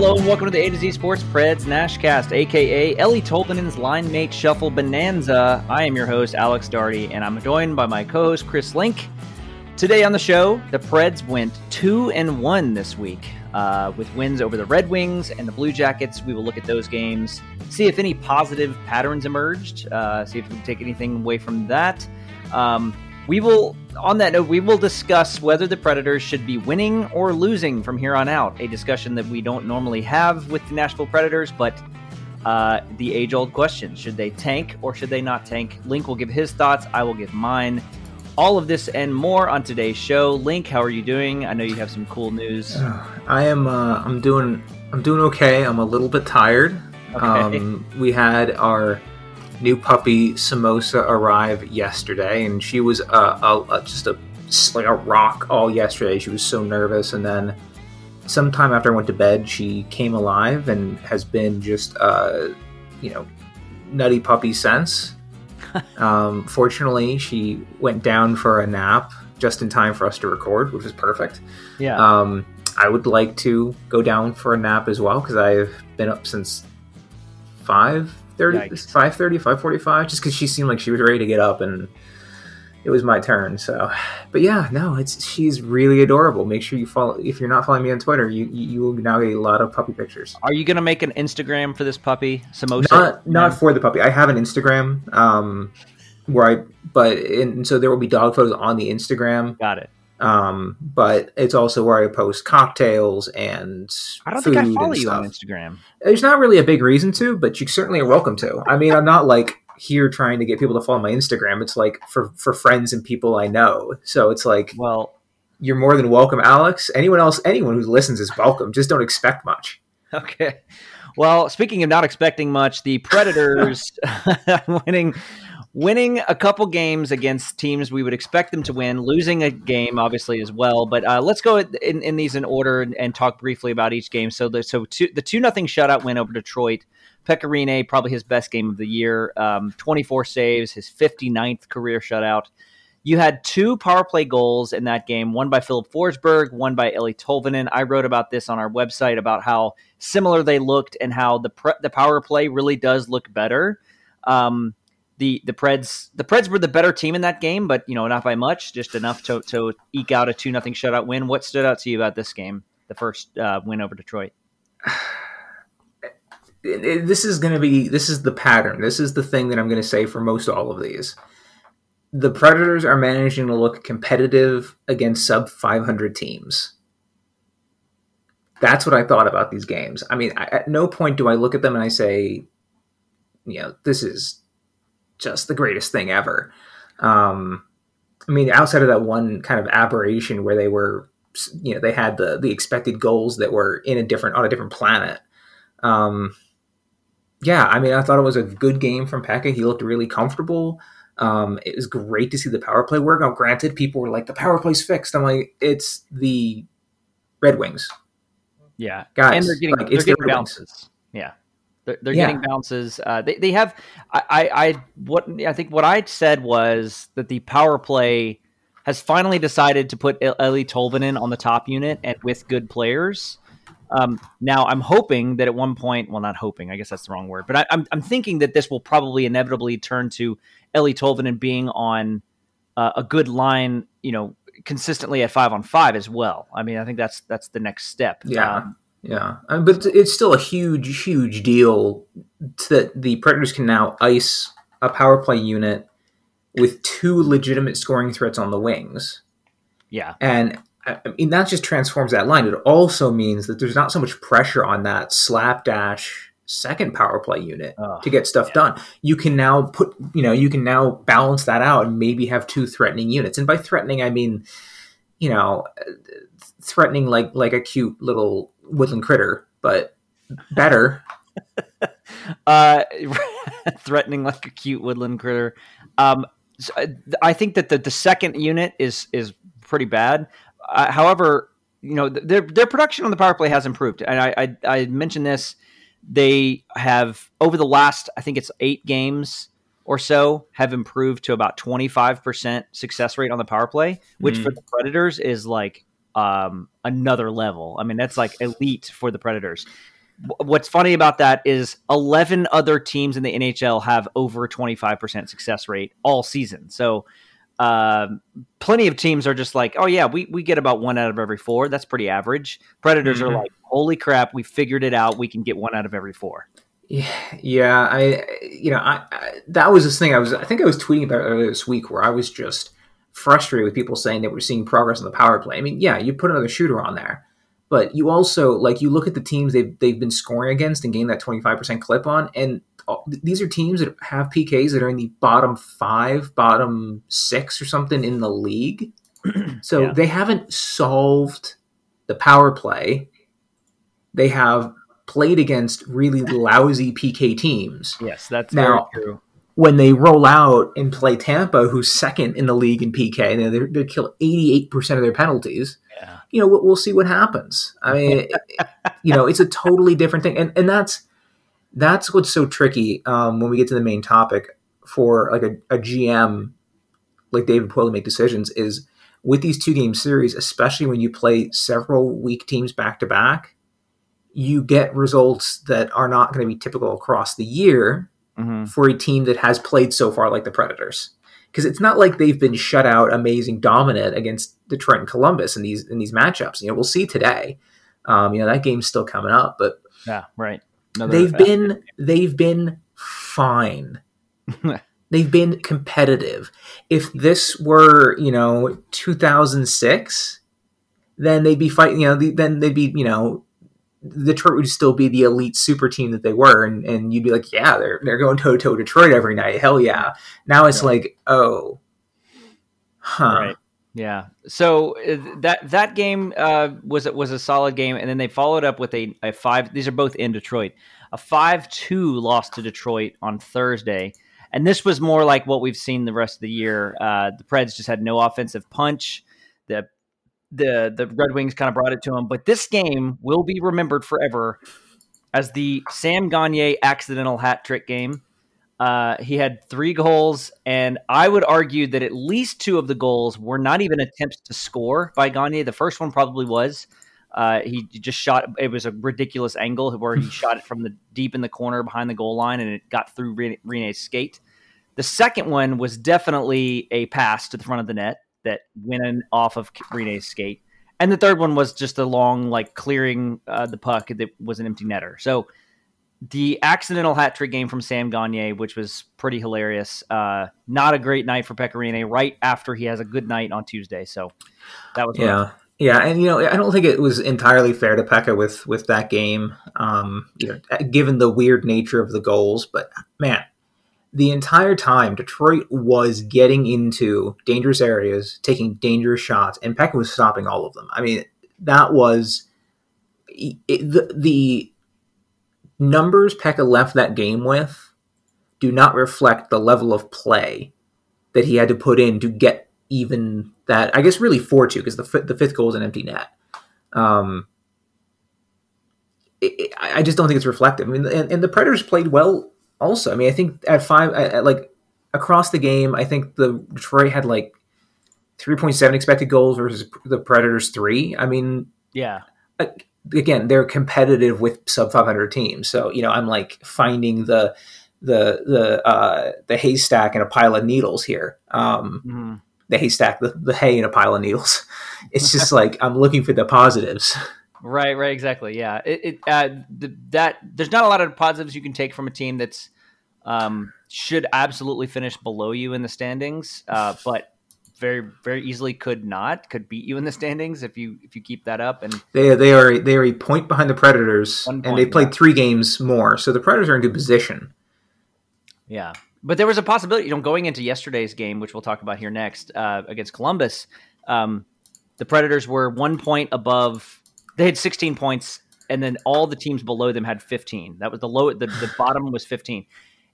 Hello and welcome to the A to Z Sports Preds Nashcast, aka Eeli Tolvanen's line mate shuffle bonanza. I am your host, Alex Darty, and I'm joined by my co-host Chris Link. Today on the show, the Preds went two and one this week uh, with wins over the Red Wings and the Blue Jackets. We will look at those games, see if any positive patterns emerged, uh, see if we can take anything away from that. Um, we will, on that note, we will discuss whether the Predators should be winning or losing from here on out. A discussion that we don't normally have with the Nashville Predators, but uh, the age old question should they tank or should they not tank? Link will give his thoughts, I will give mine. All of this and more on today's show. Link, how are you doing? I know you have some cool news. I am. Uh, I'm doing. I'm doing okay. I'm a little bit tired. Okay. Um, we had our new puppy Samosa arrive yesterday, and she was uh, a, a, just a like a rock all yesterday. She was so nervous, and then sometime after I went to bed, she came alive and has been just uh, you know nutty puppy since. um, fortunately, she went down for a nap just in time for us to record, which was perfect. Yeah. Um, I would like to go down for a nap as well because I've been up since five 5.30, 5.45, just because she seemed like she was ready to get up and it was my turn. So, but yeah, no, it's she's really adorable. Make sure you follow. If you're not following me on Twitter, you you will now get a lot of puppy pictures. Are you gonna make an Instagram for this puppy, Samosa? Not not for the puppy. I have an Instagram, um, where I but and so there will be dog photos on the Instagram. Got it. Um, but it's also where I post cocktails and I don't food think I follow you on. Instagram. There's not really a big reason to, but you certainly are welcome to. I mean, I'm not like here trying to get people to follow my Instagram. It's like for for friends and people I know. So it's like Well, you're more than welcome, Alex. Anyone else, anyone who listens is welcome. Just don't expect much. Okay. Well, speaking of not expecting much, the Predators winning winning a couple games against teams we would expect them to win, losing a game obviously as well. But uh, let's go in, in these in order and, and talk briefly about each game. So the so two, the two nothing shutout win over Detroit. Pekka Rinne, probably his best game of the year, um, 24 saves, his 59th career shutout. You had two power play goals in that game, one by Filip Forsberg, one by Eeli Tolvanen. I wrote about this on our website about how similar they looked and how the pre- the power play really does look better. Um, the the Preds the Preds were the better team in that game, but you know not by much, just enough to to eke out a two nothing shutout win. What stood out to you about this game, the first uh, win over Detroit? It- it- this is going to be this is the pattern. This is the thing that I'm going to say for most all of these. The Predators are managing to look competitive against sub 500 teams. That's what I thought about these games. I mean, I, at no point do I look at them and I say, you know, this is just the greatest thing ever. Um, I mean, outside of that one kind of aberration where they were, you know, they had the the expected goals that were in a different on a different planet. Um, yeah, I mean, I thought it was a good game from Pekka. He looked really comfortable. Um, it was great to see the power play work. Now, granted, people were like, "The power play's fixed." I'm like, "It's the Red Wings, Yeah, guys. and they're getting like, they're it's the getting Wings." bounces. Yeah, they're, they're Yeah. getting bounces. Uh, they they have. I, I I what I think what I said was that the power play has finally decided to put El- Eeli Tolvanen on the top unit and with good players. Um, now I'm hoping that at one point, well, not hoping, I guess that's the wrong word, but I, I'm I'm thinking that this will probably inevitably turn to Eeli Tolvanen being on uh, a good line, you know, consistently at five on five as well. I mean, I think that's that's the next step. Yeah. Um, Yeah, I but it's- still a huge, huge deal that the Predators can now ice a power play unit with two legitimate scoring threats on the wings. yeah. And I I mean, that just transforms that line. It also means that there's not so much pressure on that slapdash second power play unit Ugh, to get stuff yeah. done. You can now put, you know, you can now balance that out and maybe have two threatening units. And by threatening, I mean, you know, uh, threatening like like a cute little woodland critter, but better. uh, threatening like a cute woodland critter. Um, so I- I think that the, the second unit is is pretty bad. Uh, however, you know th- their their production on the power play has improved, and I I, I mentioned this. They have over the last I think it's eight games or so have improved to about twenty five percent success rate on the power play, which Mm. for the Predators is like um, another level. I mean, that's like elite for the Predators. What's funny about that is 11 other teams in the NHL have over 25% success rate all season. So, uh, plenty of teams are just like, oh, yeah, we, we get about one out of every four. That's pretty average. Predators mm-hmm. are like, holy crap, we figured it out. We can get one out of every four. Yeah, yeah. I, you know, I, I, that was this thing. I was, I think I was tweeting about earlier this week where I was just frustrated with people saying that we're seeing progress on the power play. I mean, yeah, you put another shooter on there, but you also like you look at the teams they've they've been scoring against and gained that twenty five percent clip on, and these are teams that have PKs that are in the bottom five, bottom six, or something in the league. so yeah. they haven't solved the power play. They have played against really lousy PK teams. Yes, that's now, true. When they roll out and play Tampa, who's second in the league in PK, and they they kill eighty eight percent of their penalties. Yeah. You know, we'll, we'll see what happens. I mean, you know, it's a totally different thing, and and that's that's what's so tricky um, when we get to the main topic for like a, a GM like David Poile to make decisions is with these two game series, especially when you play several weak teams back to back you get results that are not going to be typical across the year mm-hmm. for a team that has played so far like the Predators. Because it's not like they've been shut out, amazing, dominant against Detroit and Columbus in these in these matchups. You know, we'll see today. Um, you know that game's still coming up, but yeah, right. Another they've been they've been fine. they've been competitive. If this were you know 2006, then they'd be fighting. You know, then they'd be you know Detroit would still be the elite super team that they were, and, and you'd be like, yeah, they're they're going toe to toe Detroit every night. Hell yeah! Now it's yeah. like, oh, huh. Right. Yeah. So uh, that that game uh, was was a solid game, and then they followed up with a, a five. These are both in Detroit. A five two loss to Detroit on Thursday, and this was more like what we've seen the rest of the year. Uh, the Preds just had no offensive punch. The the Red Wings kind of brought it to him. But this game will be remembered forever as the Sam Gagner accidental hat trick game. Uh, he had three goals, and I would argue that at least two of the goals were not even attempts to score by Gagner. The first one probably was. Uh, he just shot. It was a ridiculous angle where he shot it from the deep in the corner behind the goal line, and it got through Rinne's skate. The second one was definitely a pass to the front of the net that went in off of Rinne's skate. And the third one was just a long, like clearing uh, the puck that was an empty netter. So the accidental hat trick game from Sam Gagner, which was pretty hilarious. Uh, not a great night for Pekka Rinne right after he has a good night on Tuesday. So that was yeah. Yeah, and you know, I don't think it was entirely fair to Pekka with with that game, um, you know, given the weird nature of the goals. But man, the entire time Detroit was getting into dangerous areas, taking dangerous shots, and Pekka was stopping all of them. I mean, that was it, the, the numbers Pekka left that game with do not reflect the level of play that he had to put in to get even that. I guess really four two because the the fifth goal is an empty net. Um, it, it, I just don't think it's reflective. I mean, and, and the Predators played well also. I mean, I think at five, at, like across the game, I think the Detroit had like 3.7 expected goals versus the Predators three. I mean, yeah. Again, they're competitive with sub 500 teams. So, you know, I'm like finding the, the, the, uh, the haystack in a pile of needles here. Um, mm-hmm. the haystack, the, the hay in a pile of needles. It's just like, I'm looking for the positives. Right, right, exactly. Yeah, it, it uh, the, that there's not a lot of positives you can take from a team that's um, should absolutely finish below you in the standings, uh, but very very easily could not could beat you in the standings if you if you keep that up and they they are they are a point behind the Predators point, and they played yeah. three games more, so the Predators are in good position. Yeah, but there was a possibility, you know, going into yesterday's game, which we'll talk about here next uh, against Columbus. Um, the Predators were one point above they had 16 points, and then all the teams below them had 15. That was the low. The, the bottom was 15.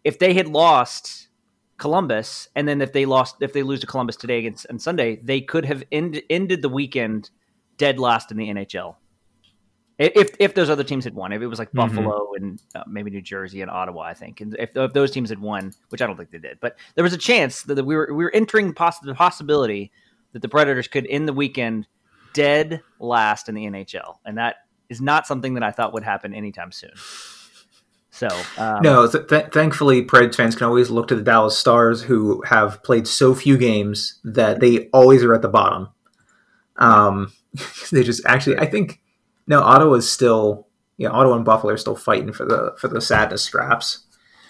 If they had lost Columbus, and then if they lost, if they lose to Columbus today against on Sunday, they could have end, ended the weekend dead last in the NHL. If if those other teams had won, if it was like mm-hmm. Buffalo and uh, maybe New Jersey and Ottawa, I think, and if, if those teams had won, which I don't think they did, but there was a chance that we were we were entering poss- the possibility that the Predators could end the weekend dead last in the NHL, and that is not something that I thought would happen anytime soon. So um, no, th- th- thankfully, Preds fans can always look to the Dallas Stars, who have played so few games that they always are at the bottom. Um, they just actually, I think, no, Ottawa is still, yeah, Ottawa and Buffalo are still fighting for the for the sadness scraps.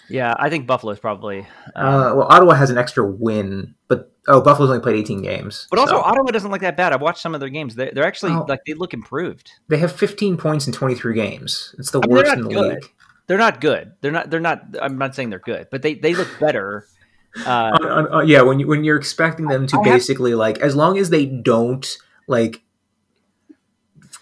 Yeah, I think Buffalo is probably. Um, uh, well, Ottawa has an extra win, but oh, Buffalo's only played 18 games. But also, so. Ottawa doesn't look that bad. I've watched some of their games. They're, they're actually oh, like they look improved. They have 15 points in 23 games. It's the I mean, worst in the good. league. They're not good. They're not. They're not. I'm not saying they're good, but they they look better. Uh, uh, uh, yeah, when you when you're expecting them to I basically have, like, as long as they don't like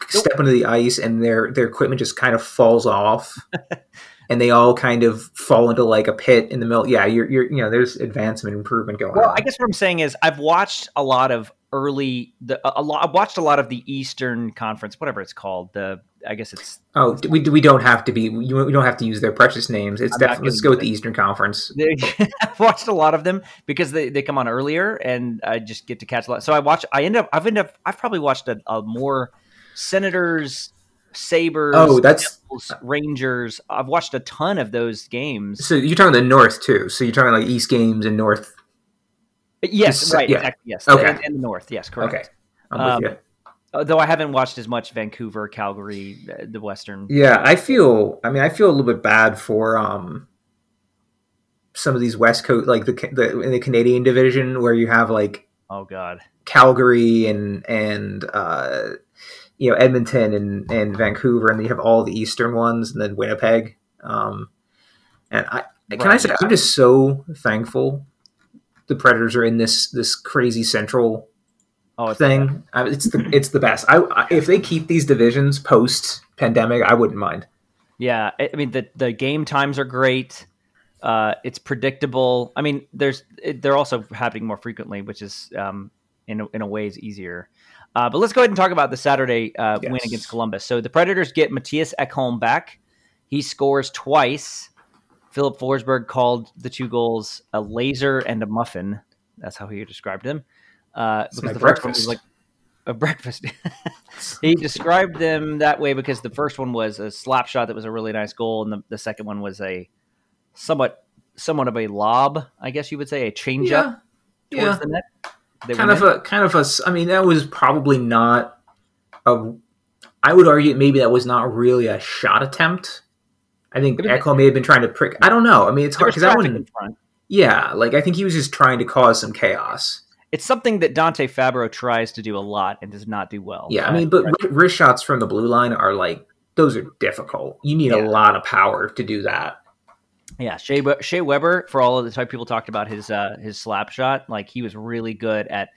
step onto the ice and their their equipment just kind of falls off, and they all kind of fall into like a pit in the middle. Yeah, you're you're you know there's advancement improvement going well, on. I guess what I'm saying is I've watched a lot of early the a lot. I've watched a lot of the Eastern Conference, whatever it's called. The I guess it's oh we, we don't have to be we don't have to use their precious names. It's definitely let's go with the Eastern Conference. I've watched a lot of them because they, they come on earlier and I just get to catch a lot. So I watch. I end up I've ended up I've probably watched a, a more Senators Sabres, oh, that's Devils, Rangers. I've watched a ton of those games. So you're talking the North too. So you're talking like East games and North Yes, right. Yeah. Exactly. Yes. Okay. In, in, the north. Yes. Correct. Okay. I'm um, Though I haven't watched as much Vancouver, Calgary, uh, the Western. Yeah, I feel. I mean, I feel a little bit bad for um some of these West Coast, like the, the in the Canadian division, where you have like oh god, Calgary and and uh, you know Edmonton and and Vancouver, and then you have all the Eastern ones, and then Winnipeg. Um, and I can I say. I'm just so thankful the Predators are in this this crazy central oh, thing. I it's the it's the best. I, I, if they keep these divisions post pandemic, I wouldn't mind. Yeah, I mean the the game times are great. Uh, it's predictable. I mean, there's it, they're also happening more frequently, which is um, in a, in a ways easier. Uh, but let's go ahead and talk about the Saturday uh, yes. win against Columbus. So the Predators get Mattias Ekholm back. He scores twice Filip Forsberg called the two goals a laser and a muffin. That's how he described them. Uh, because the breakfast. first one was like a breakfast. he described them that way because the first one was a slap shot that was a really nice goal, and the, the second one was a somewhat somewhat of a lob, I guess you would say, a change up yeah. towards yeah. the net. Kind of a kind of a. I mean, that was probably not a. I would argue maybe that was not really a shot attempt. I think Ekholm may have been trying to prick. I don't know. I mean, it's hard because I wouldn't. Yeah, like I think he was just trying to cause some chaos. It's something that Dante Fabbro tries to do a lot and does not do well. Yeah, I mean, but right. wrist shots from the blue line are like those are difficult. You need yeah. a lot of power to do that. Yeah, Shea, Shea Weber, for all of the time people talked about his uh, his slap shot, like he was really good at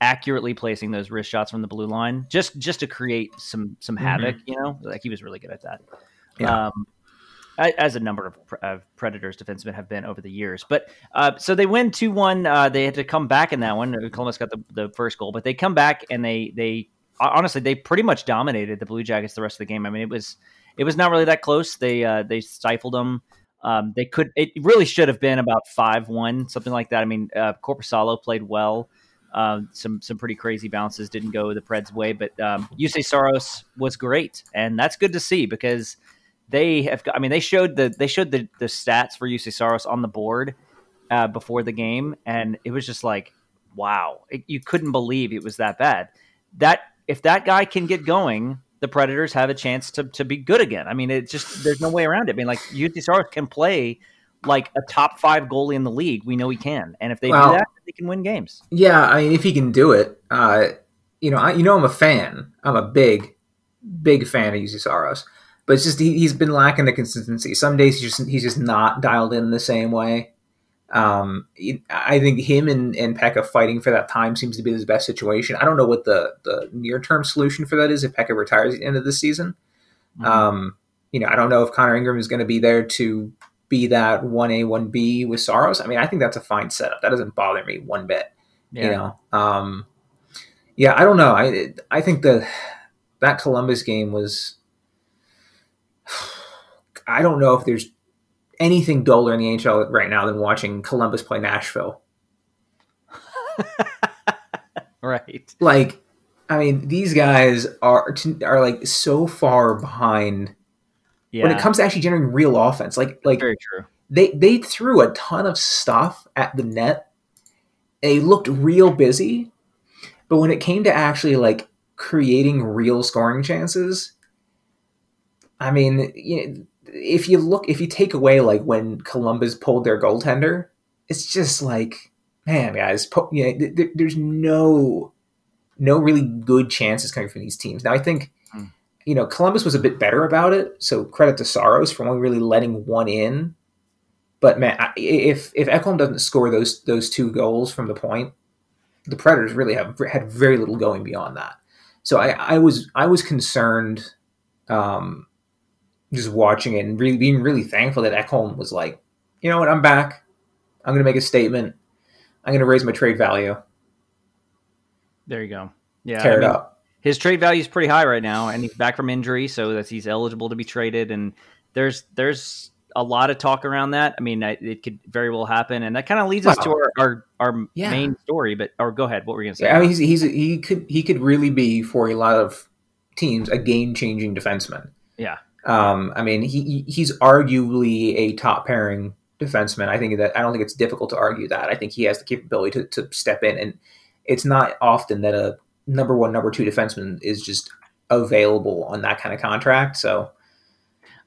accurately placing those wrist shots from the blue line, just just to create some some mm-hmm. havoc. You know, like he was really good at that. Yeah. Um, as a number of, of, Predators defensemen have been over the years. But uh, so they win two one. Uh, they had to come back in that one. Columbus got the, the first goal, but they come back and they they honestly they pretty much dominated the Blue Jackets the rest of the game. I mean it was it was not really that close. They uh, they stifled them. Um, they could it really should have been about five one something like that. I mean uh, Korpisalo played well. Uh, some some pretty crazy bounces didn't go the Preds' way, but um, Juuse Saros was great, and that's good to see because they have. I mean, they showed the they showed the the stats for Juuse Saros on the board uh, before the game, and it was just like, wow, it, you couldn't believe it was that bad. That if that guy can get going, the Predators have a chance to to be good again. I mean, it's just there's no way around it. I mean, like Saros can play like a top five goalie in the league. We know he can, and if they well, do that, they can win games. Yeah, I mean, if he can do it, uh, you know, I, you know, I'm a fan. I'm a big, big fan of Juuse Saros but it's just he, has been lacking the consistency. Some days he's just he's just not dialed in the same way. Um, I think him and, and Pekka fighting for that time seems to be his best situation. I don't know what the, the near term solution for that is if Pekka retires at the end of the season. Mm-hmm. Um, you know, I don't know if Connor Ingram is going to be there to be that 1A, 1B with Saros. I mean, I think that's a fine setup. That doesn't bother me one bit. Yeah. You know, um, yeah, I don't know. I I think the that Columbus game was I don't know if there's anything duller in the NHL right now than watching Columbus play Nashville. right. Like I mean, these guys are are like so far behind Yeah, when it comes to actually generating real offense. Like like very true. they they threw a ton of stuff at the net. They looked real busy, but when it came to actually like creating real scoring chances, I mean, you know, if you look, if you take away like when Columbus pulled their goaltender, it's just like, man, guys, po- you know, th- th- there's no no really good chances coming from these teams. Now, I think. Hmm. You know, Columbus was a bit better about it, so credit to Saros for only really letting one in but man, I- if if Ekholm doesn't score those those two goals from the point, the Predators really have had very little going beyond that. So I, I was I was concerned, um, just watching it and really being really thankful that Ekholm was like, you know what, I'm back. I'm going to make a statement. I'm going to raise my trade value. There you go. Yeah, tear I it mean, up. his trade value is pretty high right now, and he's back from injury, so that he's eligible to be traded. And there's there's a lot of talk around that. I mean, I- it could very well happen, and that kind of leads us to our our, our Yeah. main story. But or go ahead, what were you gonna say? Yeah, I mean, he's, he's he could he could really be for a lot of teams a game changing defenseman. Yeah. Um, I mean, he he- he's arguably a top pairing defenseman. I think that I don't think it's difficult to argue that. I think he has the capability to, to step in, and it's not often that a number one, number two defenseman is just available on that kind of contract. So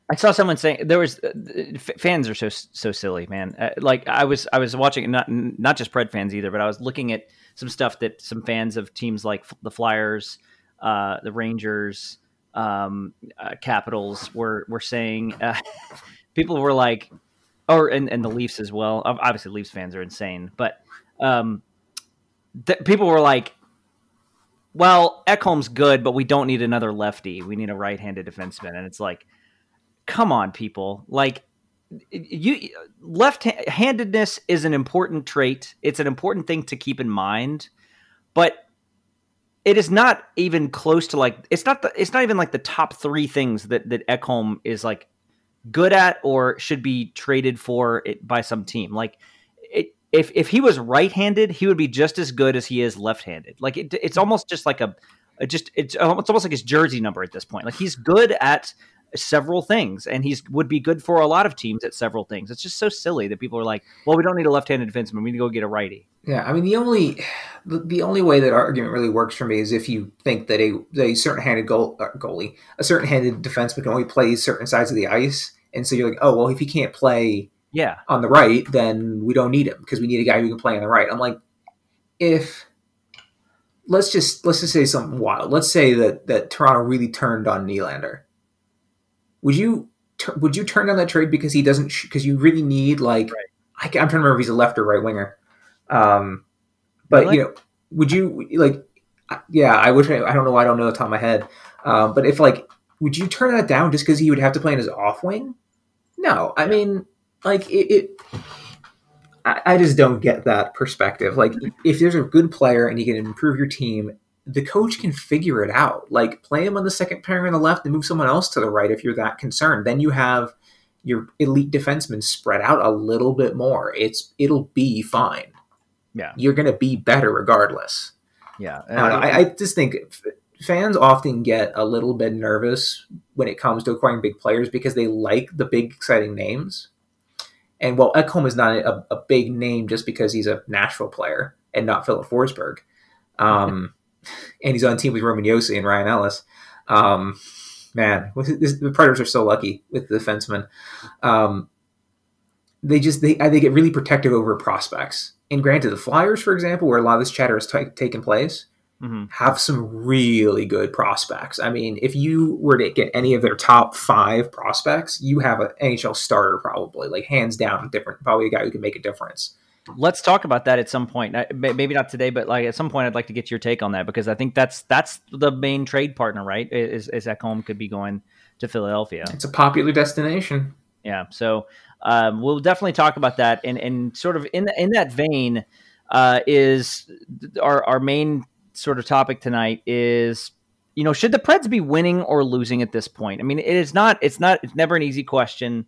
I saw someone saying there was uh, fans are so so silly, man. Uh, like I was I was watching not not just Pred fans either, but I was looking at some stuff that some fans of teams like the Flyers, uh, the Rangers, um, uh, Capitals were were saying. Uh, people were like, or and, and the Leafs as well. Obviously, Leafs fans are insane, but um, th- people were like. Well, Ekholm's good, but we don't need another lefty. We need a right-handed defenseman, and it's like, come on people like you left-handedness is an important trait it's an important thing to keep in mind but it is not even close to like it's not the, it's not even like the top three things that that Ekholm is like good at or should be traded for it by some team. Like it if if he was right-handed he would be just as good as he is left-handed. Like it, it's almost just like a, a just it's, it's almost like his jersey number at this point. Like he's good at several things and he's would be good for a lot of teams at several things it's just so silly that people are like well we don't need a left-handed defenseman we need to go get a righty Yeah, I mean the only the, only way that argument really works for me is if you think that a a certain handed goal uh, goalie, a certain handed defenseman can only play certain sides of the ice, and so you're like, oh well, if he can't play yeah on the right, then we don't need him because we need a guy who can play on the right. I'm like, if let's just let's just say something wild. Let's say that that Toronto really turned on Nylander. Would you would you turn down that trade because he doesn't because you really need like Right. I, am trying to remember if he's a left or right winger. Um, but Really? you know, would you like? Yeah, I wish I, I don't know. why I don't know the top of my head. Um, but if like, would you turn that down just because he would have to play in his off wing? No, I mean, like it. it I, I just don't get that perspective. Like, if there's a good player and you can improve your team, the coach can figure it out. Like, play him on the second pairing on the left and move someone else to the right if you're that concerned. Then you have your elite defensemen spread out a little bit more. It's it'll be fine. Yeah. you're going to be better regardless. yeah I, know. I, I just think fans often get a little bit nervous when it comes to acquiring big players because they like the big exciting names. And while Ekholm is not a, a big name just because he's a Nashville player and not Filip Forsberg, um, and he's on team with Roman Josi and Ryan Ellis, um, man, this, the Predators are so lucky with the defensemen. Um, they just they they get really protective over prospects. And granted, the Flyers, for example, where a lot of this chatter has ta taken place, Mhm. have some really good prospects. I mean, if you were to get any of their top five prospects, you have an NHL starter probably, like hands down, different, probably a guy who can make a difference. Let's talk about that at some point maybe not today but like at some point i'd like to get your take on that because i think that's that's the main trade partner right is, is Ekholm could be going to philadelphia It's a popular destination. Yeah. So um, we'll definitely talk about that. And, and sort of in, in that vein uh, is our, our main sort of topic tonight is, you know, should the Preds be winning or losing at this point? I mean, it is not, it's not, it's never an easy question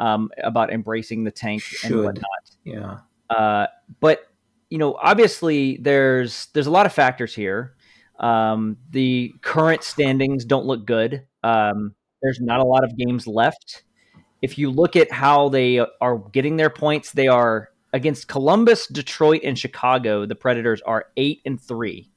um, about embracing the tank and whatnot. Yeah. Uh, but you know, obviously, there's there's a lot of factors here. Um, the current standings don't look good. Um, there's not a lot of games left. If you look at how they are getting their points, they are against Columbus, Detroit, and Chicago. The Predators are eight and three.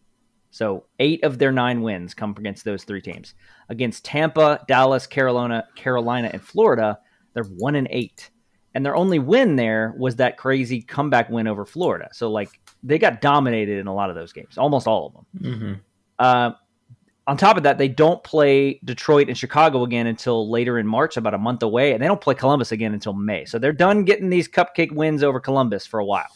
So eight of their nine wins come against those three teams. Against Tampa, Dallas, Carolina, Carolina, and Florida, they're one and eight. And their only win there was that crazy comeback win over Florida. So like they got dominated in a lot of those games, almost all of them. Mm-hmm. Uh, on top of that, they don't play Detroit and Chicago again until later in March, about a month away, and they don't play Columbus again until May. So they're done getting these cupcake wins over Columbus for a while.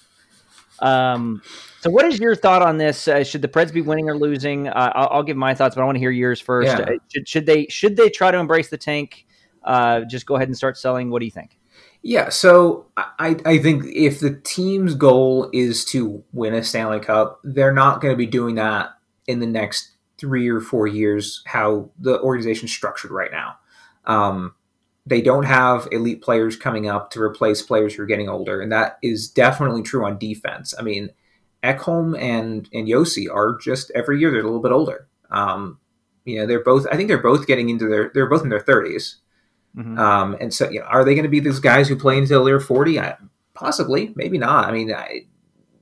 Um, so what is your thought on this? Uh, should the Preds be winning or losing? Uh, I'll, I'll, give my thoughts, but I want to hear yours first. Yeah. Uh, should, should, they should they try to embrace the tank? Uh, just go ahead and start selling. What do you think? Yeah, so I, I think if the team's goal is to win a Stanley Cup, they're not going to be doing that in the next three or four years. How the organization's structured right now, um, they don't have elite players coming up to replace players who are getting older, and that is definitely true on defense. I mean, Ekholm and and Josi are just every year they're a little bit older. Um, you know, they're both. I think they're both getting into their. They're both in their 30s mm-hmm. um, and so, you know, are they going to be those guys who play until they're forty? possibly, maybe not. I mean, I,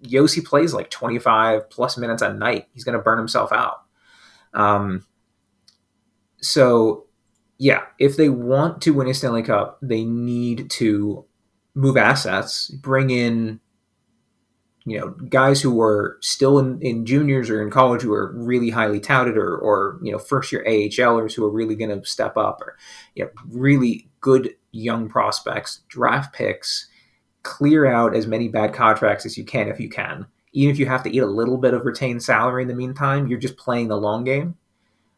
Josi plays like twenty five plus minutes a night. He's going to burn himself out. Um, so yeah, if they want to win a Stanley Cup, they need to move assets, bring in you know guys who were still in, in juniors or in college who are really highly touted or or you know first year AHLers who are really going to step up or you know really good young prospects draft picks clear out as many bad contracts as you can if you can. Even if you have to eat a little bit of retained salary in the meantime you're just playing the long game.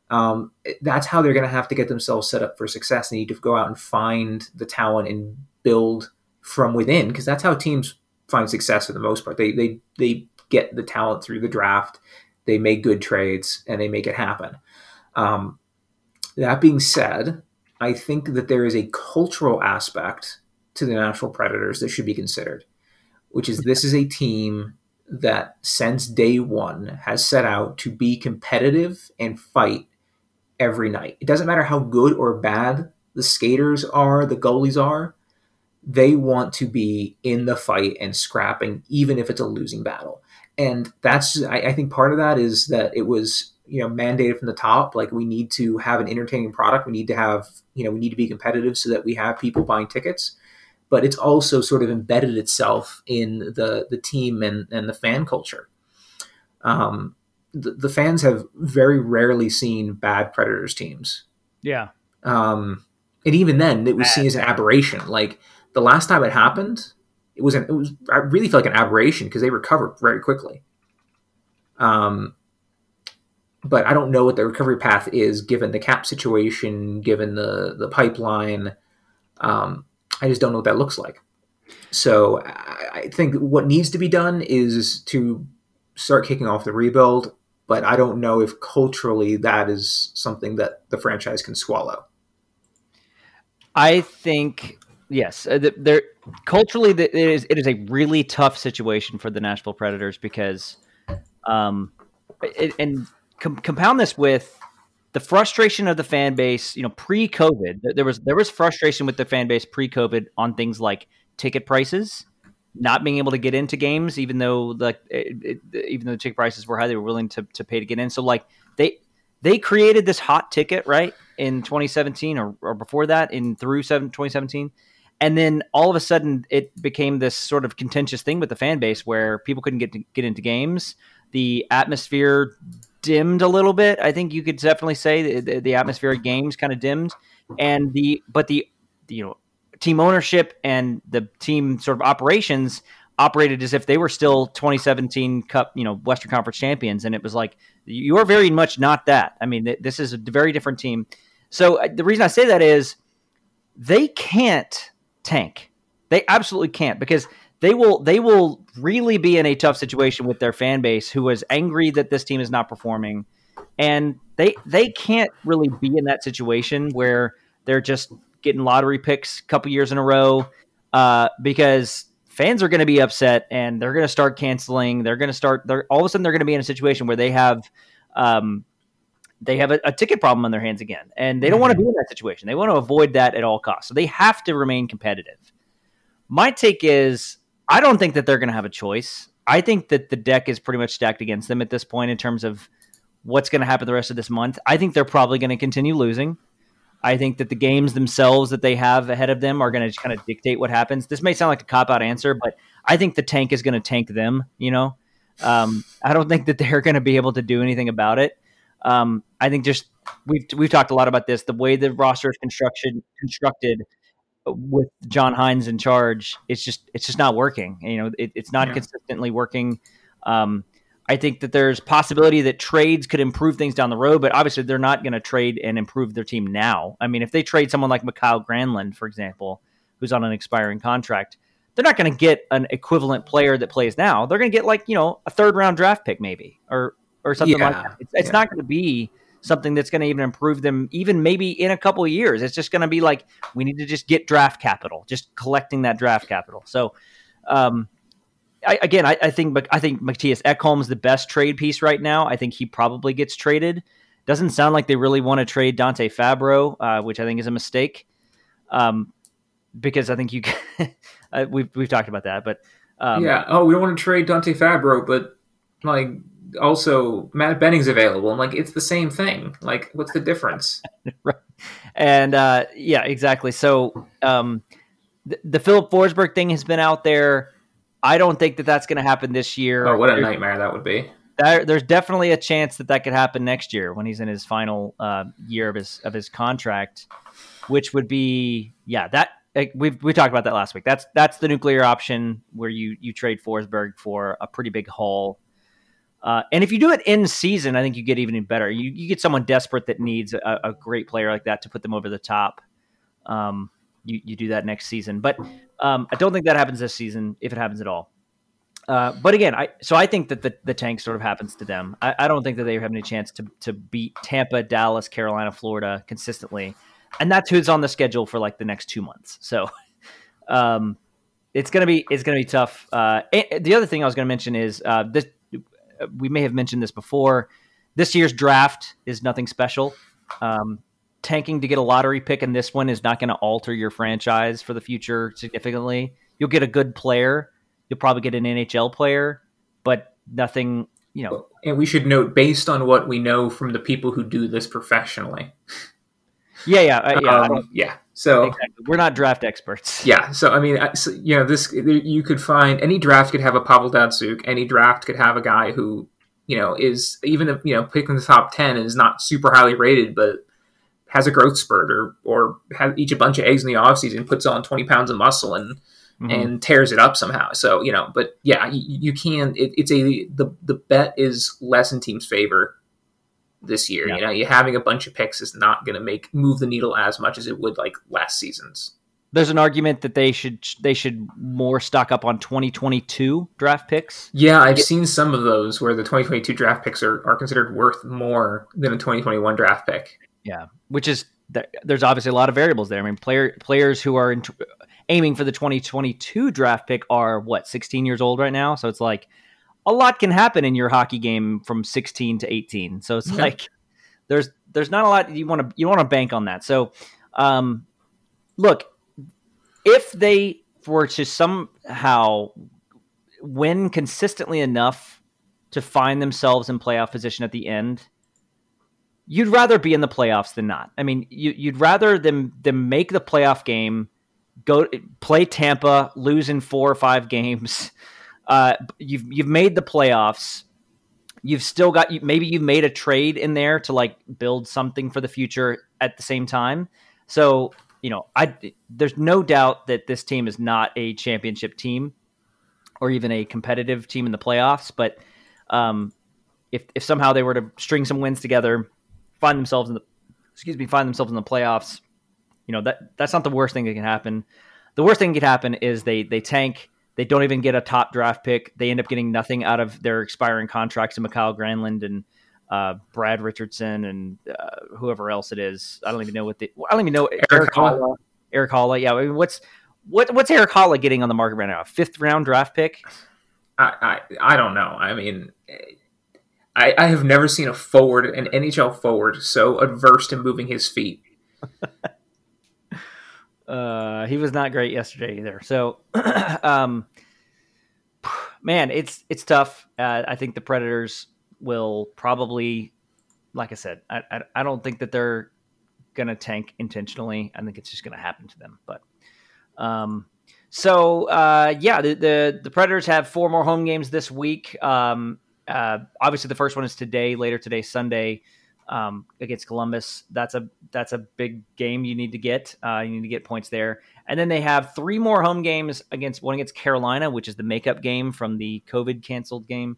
Um, that's how they're going to have to get themselves set up for success. They need to go out and find the talent and build from within because that's how teams find success for the most part. They they they get the talent through the draft. They make good trades and they make it happen. Um, that being said, I think that there is a cultural aspect to the Nashville Predators that should be considered, which is this is a team that since day one has set out to be competitive and fight every night. It doesn't matter how good or bad the skaters are, the goalies are they want to be in the fight and scrapping, even if it's a losing battle. And that's, I, I, think part of that is that it was, you know, mandated from the top. Like we need to have an entertaining product. We need to have, you know, we need to be competitive so that we have people buying tickets. But it's also sort of embedded itself in the the team and, and the fan culture. Um, the, the fans have very rarely seen bad Predators teams. Yeah. Um, and even then, it was seen as an aberration. Like the last time it happened, it was an, it was I really felt like an aberration because they recovered very quickly. Um, but I don't know what the recovery path is given the cap situation, given the the pipeline. Um, I just don't know what that looks like. So I, I think what needs to be done is to start kicking off the rebuild. But I don't know if culturally that is something that the franchise can swallow. I think Yes, uh, there culturally it is it is a really tough situation for the Nashville Predators because, um, it, and com- compound this with the frustration of the fan base. You know, pre-COVID, there was there was frustration with the fan base pre-COVID on things like ticket prices, not being able to get into games, even though like even though the ticket prices were high, they were willing to to pay to get in. So like they they created this hot ticket right in 2017 or, or before that in through 2017 and then all of a sudden it became this sort of contentious thing with the fan base where people couldn't get to get into games. The atmosphere dimmed a little bit i think you could definitely say. The, the atmosphere of games kind of dimmed. And the but the you know team ownership and the team sort of operations operated as if they were still 2017 cup you know western conference champions. And it was like you are very much not that. I mean this is a very different team. So uh, the reason i say that is they can't tank. They absolutely can't because they will they will really be in a tough situation with their fan base who is angry that this team is not performing and they they can't really be in that situation where they're just getting lottery picks a couple years in a row uh, because fans are going to be upset and they're going to start canceling they're going to start they're all of a sudden they're going to be in a situation where they have um, they have a, a, ticket problem on their hands again, and they don't want to be in that situation. They want to avoid that at all costs. So they have to remain competitive. My take is I don't think that they're going to have a choice. I think that the deck is pretty much stacked against them at this point in terms of what's going to happen the rest of this month. I think they're probably going to continue losing. I think that the games themselves that they have ahead of them are going to kind of dictate what happens. This may sound like a cop out answer, but I think the tank is going to tank them. You know, um, I don't think that they're going to be able to do anything about it. Um, I think just we've we've talked a lot about this. The way the roster is construction constructed with John Hynes in charge, it's just it's just not working. You know, it, it's not yeah. consistently working. Um, I think that there's possibility that trades could improve things down the road, but obviously they're not going to trade and improve their team now. I mean, if they trade someone like Mikael Granlund, for example, who's on an expiring contract, they're not going to get an equivalent player that plays now. They're going to get like you know a third round draft pick maybe, or or something yeah. like that. It's, it's yeah. not going to be something that's going to even improve them, even maybe in a couple of years. It's just going to be like we need to just get draft capital, just collecting that draft capital. So, um, I, again, I, I, think I think Mattias Ekholm's the best trade piece right now. I think he probably gets traded. Doesn't sound like they really want to trade Dante Fabbro, uh, which I think is a mistake. Um, because I think you uh, we've we've talked about that, but um, yeah. Oh, we don't want to trade Dante Fabbro, but like also Matt Benning's available. I'm like, it's the same thing. Like, what's the difference? right. And uh, yeah, exactly. So um, the, the Filip Forsberg thing has been out there. I don't think that that's going to happen this year. Oh, what a there's, nightmare that would be. There, there's definitely a chance that that could happen next year when he's in his final uh, year of his of his contract, which would be yeah that we've we talked about that last week. That's that's the nuclear option where you you trade Forsberg for a pretty big haul uh, and if you do it in season, I think you get even better. You, you get someone desperate that needs a, a, great player like that to put them over the top. Um, you, you do that next season, but um, I don't think that happens this season if it happens at all. Uh, but again, I so I think that the, the tank sort of happens to them. I, I, don't think that they have any chance to to beat Tampa, Dallas, Carolina, Florida consistently, and that's who's on the schedule for like the next two months. So, um, it's gonna be it's gonna be tough. Uh, the other thing I was gonna mention is uh, this we may have mentioned this before. This year's draft is nothing special. Um, tanking to get a lottery pick in this one is not going to alter your franchise for the future significantly. You'll get a good player. You'll probably get an NHL player, but nothing, you know. And we should note, based on what we know from the people who do this professionally. Yeah, yeah, uh, yeah. Um, yeah. So exactly. we're not draft experts. Yeah. So I mean, so, you know, this you could find any draft could have a Pavel Datsyuk. Any draft could have a guy who you know is even if you know picking the top ten and is not super highly rated, but has a growth spurt or or has each a bunch of eggs in the offseason, puts on twenty pounds of muscle and mm-hmm. and tears it up somehow. So you know, but yeah, you, you can. It, it's a the the bet is less in team's favor this year. Yeah. You know, you having a bunch of picks is not going to make move the needle as much as it would like last season's. There's an argument that they should they should more stock up on 2022 draft picks. Yeah, I've seen some of those where the 2022 draft picks are, are considered worth more than a 2021 draft pick. Yeah, which is there's obviously a lot of variables there. I mean, player players who are in, aiming for the 2022 draft pick are what 16 years old right now, so it's like a lot can happen in your hockey game from 16 to 18. So it's yeah. like there's there's not a lot you want to you want to bank on that. So um, look, if they were to somehow win consistently enough to find themselves in playoff position at the end, you'd rather be in the playoffs than not. I mean, you, would rather them them make the playoff game, go play Tampa, lose in four or five games, uh, you've you've made the playoffs. You've still got maybe you've made a trade in there to like build something for the future at the same time. So you know, I there's no doubt that this team is not a championship team or even a competitive team in the playoffs. But um, if if somehow they were to string some wins together, find themselves in the excuse me, find themselves in the playoffs, you know that that's not the worst thing that can happen. The worst thing that can happen is they they tank they don't even get a top draft pick. They end up getting nothing out of their expiring contracts to Mikael Granlund and uh, Brad Richardson and uh, whoever else it is. I don't even know what the I don't even know Erik Haula. Erik Haula. Yeah, I mean, what's what what's Erik Haula getting on the market right now? A fifth round draft pick? I, I I don't know. I mean, I, I have never seen a forward, an NHL forward, so adverse to moving his feet. uh, he was not great yesterday either. So, um, man, it's it's tough. Uh, I think the Predators will probably, like I said, I, I, I don't think that they're gonna tank intentionally. I think it's just gonna happen to them. But, um, so uh, yeah, the, the, the Predators have four more home games this week. Um, uh, obviously, the first one is today. Later today, Sunday, um, against Columbus. That's a that's a big game you need to get. Uh, you need to get points there. And then they have three more home games against one against Carolina, which is the makeup game from the COVID canceled game,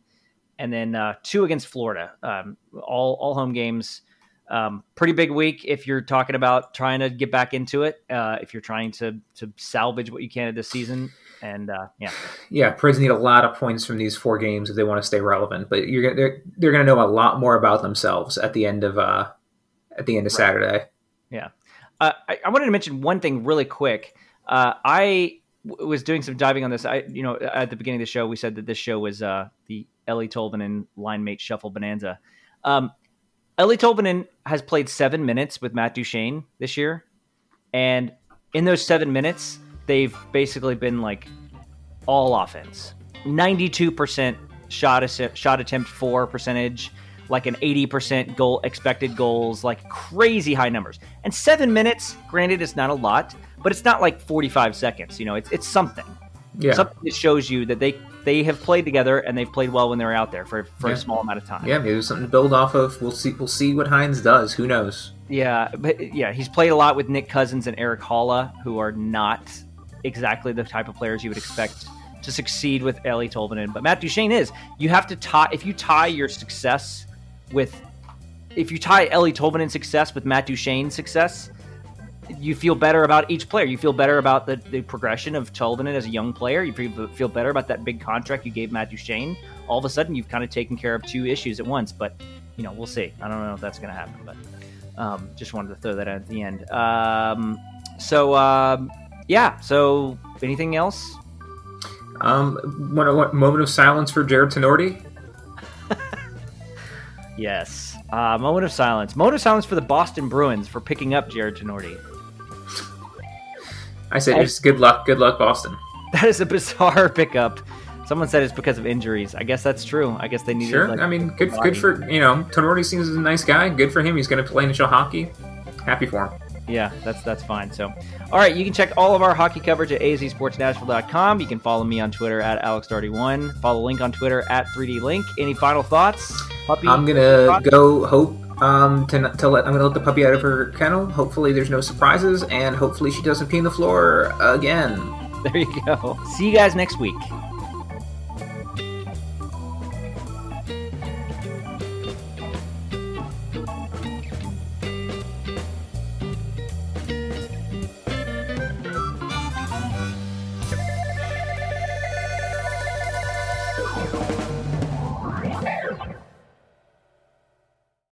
and then uh, two against Florida. Um, all all home games. Um, pretty big week if you're talking about trying to get back into it. Uh, if you're trying to to salvage what you can of this season, and uh, yeah, yeah, Preds need a lot of points from these four games if they want to stay relevant. But you're they're they're going to know a lot more about themselves at the end of uh, at the end of right. Saturday. Yeah, uh, I, I, wanted to mention one thing really quick. Uh, I w- was doing some diving on this. I you know at the beginning of the show we said that this show was uh, the Eeli Tolvanen line mate shuffle bonanza. Um, Eeli Tolvanen has played seven minutes with Matt Duchene this year, and in those seven minutes, they've basically been like all offense. Ninety-two percent shot shot attempt for percentage, like an eighty percent goal expected goals, like crazy high numbers. And seven minutes, granted, it's not a lot, but it's not like forty-five seconds. You know, it's it's something. Yeah. Something that shows you that they they have played together and they've played well when they were out there for, for yeah. a small amount of time. Yeah, maybe something to build off of. We'll see. We'll see what Hynes does. Who knows? Yeah, but yeah, he's played a lot with Nick Cousins and Erik Haula, who are not exactly the type of players you would expect to succeed with Eeli Tolvanen. But Matt Duchene is. You have to tie if you tie your success with if you tie Eeli Tolvanen's success with Matt Duchene's success, you feel better about each player. You feel better about the, the progression of Tolvanen as a young player. You feel, feel better about that big contract you gave Matt Duchene. All of a sudden, you've kind of taken care of two issues at once. But you know, we'll see. I don't know if that's going to happen, but um, just wanted to throw that out at the end. Um, so um, yeah. So anything else? Um, one, one moment of silence for Jarred Tinordi. yes. Uh, moment of silence. Moment of silence for the Boston Bruins for picking up Jarred Tinordi. I say just good luck. Good luck, Boston. That is a bizarre pickup. Someone said it's because of injuries. I guess that's true. I guess they need. Sure. Like, I mean, good. Good for you know. Tinordi seems a nice guy. Good for him. He's going to play NHL hockey. Happy for him. Yeah, that's that's fine. So, all right, you can check all of our hockey coverage at azsportsnashville.com. You can follow me on Twitter at AlexDarty1. Follow Link on Twitter at 3D Any final thoughts? Puppy? I'm gonna thoughts? go hope um, to, to let I'm gonna let the puppy out of her kennel. Hopefully, there's no surprises, and hopefully, she doesn't pee on the floor again. There you go. See you guys next week.